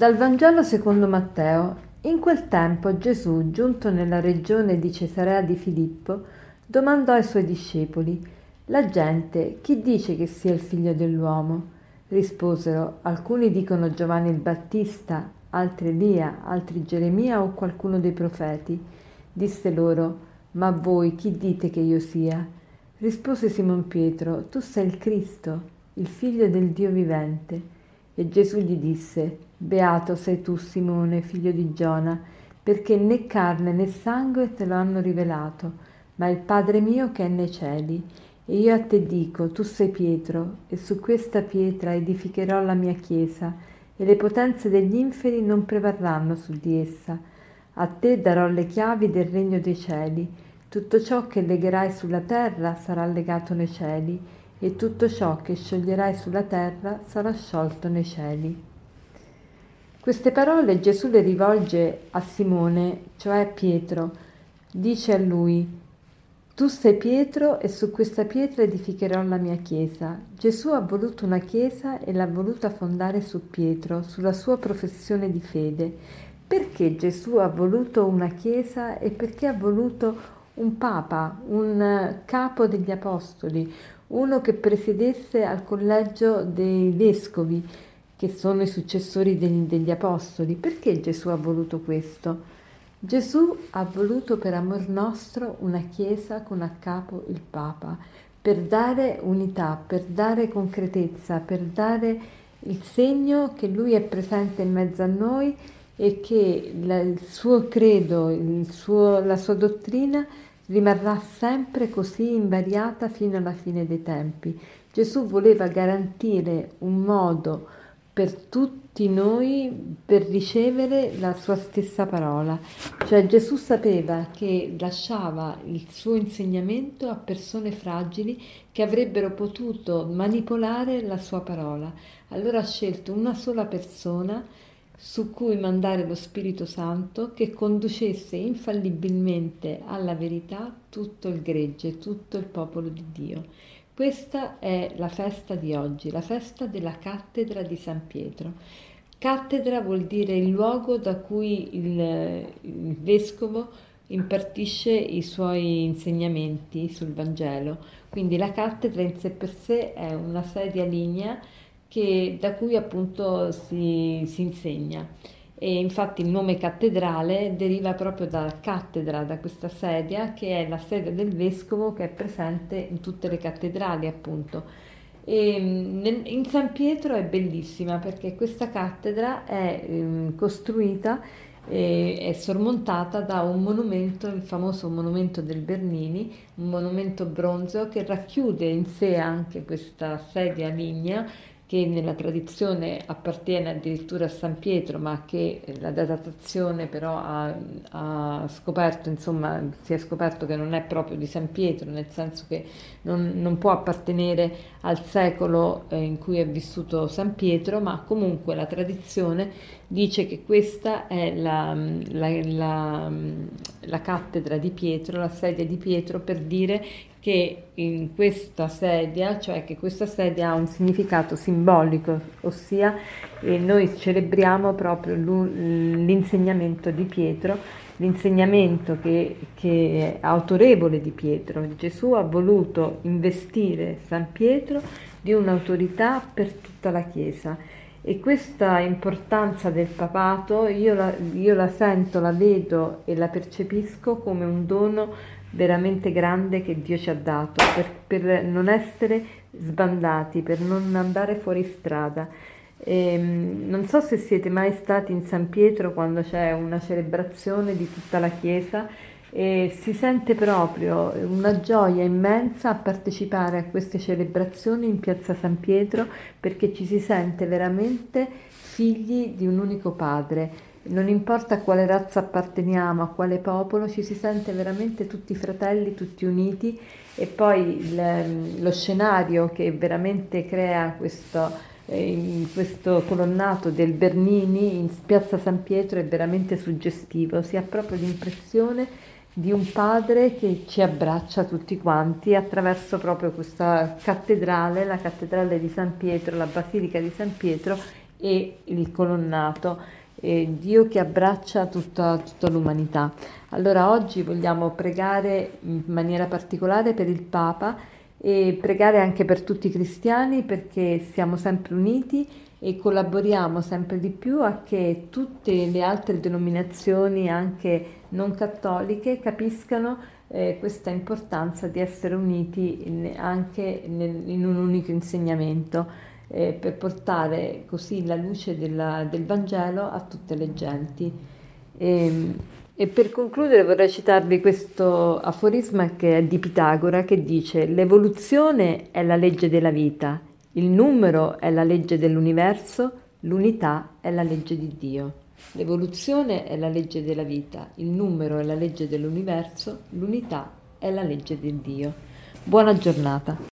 Dal Vangelo secondo Matteo. In quel tempo Gesù, giunto nella regione di Cesarea di Filippo, domandò ai suoi discepoli, La gente, chi dice che sia il figlio dell'uomo? Risposero, alcuni dicono Giovanni il Battista, altri Elia, altri Geremia o qualcuno dei profeti. Disse loro, Ma voi chi dite che io sia? Rispose Simon Pietro, Tu sei il Cristo, il figlio del Dio vivente. E Gesù gli disse, Beato sei tu, Simone, figlio di Giona, perché né carne né sangue te lo hanno rivelato, ma il Padre mio che è nei cieli. E io a te dico, tu sei Pietro, e su questa pietra edificherò la mia chiesa, e le potenze degli inferi non prevarranno su di essa. A te darò le chiavi del regno dei cieli. Tutto ciò che legherai sulla terra sarà legato nei cieli, e tutto ciò che scioglierai sulla terra sarà sciolto nei cieli. Queste parole Gesù le rivolge a Simone, cioè Pietro. Dice a lui, tu sei Pietro e su questa pietra edificherò la mia chiesa. Gesù ha voluto una chiesa e l'ha voluta fondare su Pietro, sulla sua professione di fede. Perché Gesù ha voluto una chiesa e perché ha voluto un papa, un capo degli apostoli, uno che presiedesse al collegio dei vescovi, che sono i successori degli, degli apostoli. Perché Gesù ha voluto questo? Gesù ha voluto per amor nostro una Chiesa con a capo il Papa, per dare unità, per dare concretezza, per dare il segno che Lui è presente in mezzo a noi e che il suo credo, il suo, la sua dottrina rimarrà sempre così invariata fino alla fine dei tempi. Gesù voleva garantire un modo per tutti noi per ricevere la sua stessa parola. Cioè Gesù sapeva che lasciava il suo insegnamento a persone fragili che avrebbero potuto manipolare la sua parola. Allora ha scelto una sola persona su cui mandare lo Spirito Santo che conducesse infallibilmente alla verità tutto il gregge, tutto il popolo di Dio. Questa è la festa di oggi, la festa della cattedra di San Pietro. Cattedra vuol dire il luogo da cui il, il vescovo impartisce i suoi insegnamenti sul Vangelo. Quindi la cattedra in sé per sé è una sedia lignea che, da cui appunto si, si insegna. E infatti il nome cattedrale deriva proprio dalla cattedra, da questa sedia che è la sedia del vescovo che è presente in tutte le cattedrali appunto. E in San Pietro è bellissima perché questa cattedra è ehm, costruita e è sormontata da un monumento, il famoso monumento del Bernini, un monumento bronzeo che racchiude in sé anche questa sedia lignea che nella tradizione appartiene addirittura a San Pietro, ma che la datazione però ha, ha, scoperto, insomma, si è scoperto che non è proprio di San Pietro, nel senso che non, non può appartenere al secolo eh, in cui è vissuto San Pietro, ma comunque la tradizione dice che questa è la, la, la, la cattedra di Pietro, la sedia di Pietro, per dire che in questa sedia, cioè che questa sedia ha un significato simbolico, ossia eh, noi celebriamo proprio l'insegnamento di Pietro, l'insegnamento che, che, è autorevole di Pietro. Gesù ha voluto investire San Pietro di un'autorità per tutta la Chiesa e questa importanza del papato io la, io la sento, la vedo e la percepisco come un dono veramente grande che Dio ci ha dato per, per non essere sbandati, per non andare fuori strada. E, ehm, non so se siete mai stati in San Pietro quando c'è una celebrazione di tutta la Chiesa e si sente proprio una gioia immensa a partecipare a queste celebrazioni in piazza San Pietro perché ci si sente veramente figli di un unico padre. Non importa a quale razza apparteniamo, a quale popolo, ci si sente veramente tutti fratelli, tutti uniti. E poi il, lo scenario che veramente crea questo, eh, questo colonnato del Bernini in piazza San Pietro è veramente suggestivo, si ha proprio l'impressione di un padre che ci abbraccia tutti quanti attraverso proprio questa cattedrale, la cattedrale di San Pietro, la basilica di San Pietro e il colonnato, eh, Dio che abbraccia tutta, tutta l'umanità. Allora oggi vogliamo pregare in maniera particolare per il Papa e pregare anche per tutti i cristiani perché siamo sempre uniti e collaboriamo sempre di più a che tutte le altre denominazioni, anche non cattoliche, capiscano eh, questa importanza di essere uniti in, anche nel, in un unico insegnamento eh, per portare così la luce della, del Vangelo a tutte le genti. E, ehm, e per concludere vorrei citarvi questo aforisma che è di Pitagora che dice l'evoluzione è la legge della vita, il numero è la legge dell'universo, l'unità è la legge di Dio. L'evoluzione è la legge della vita, il numero è la legge dell'universo, l'unità è la legge di Dio. Buona giornata.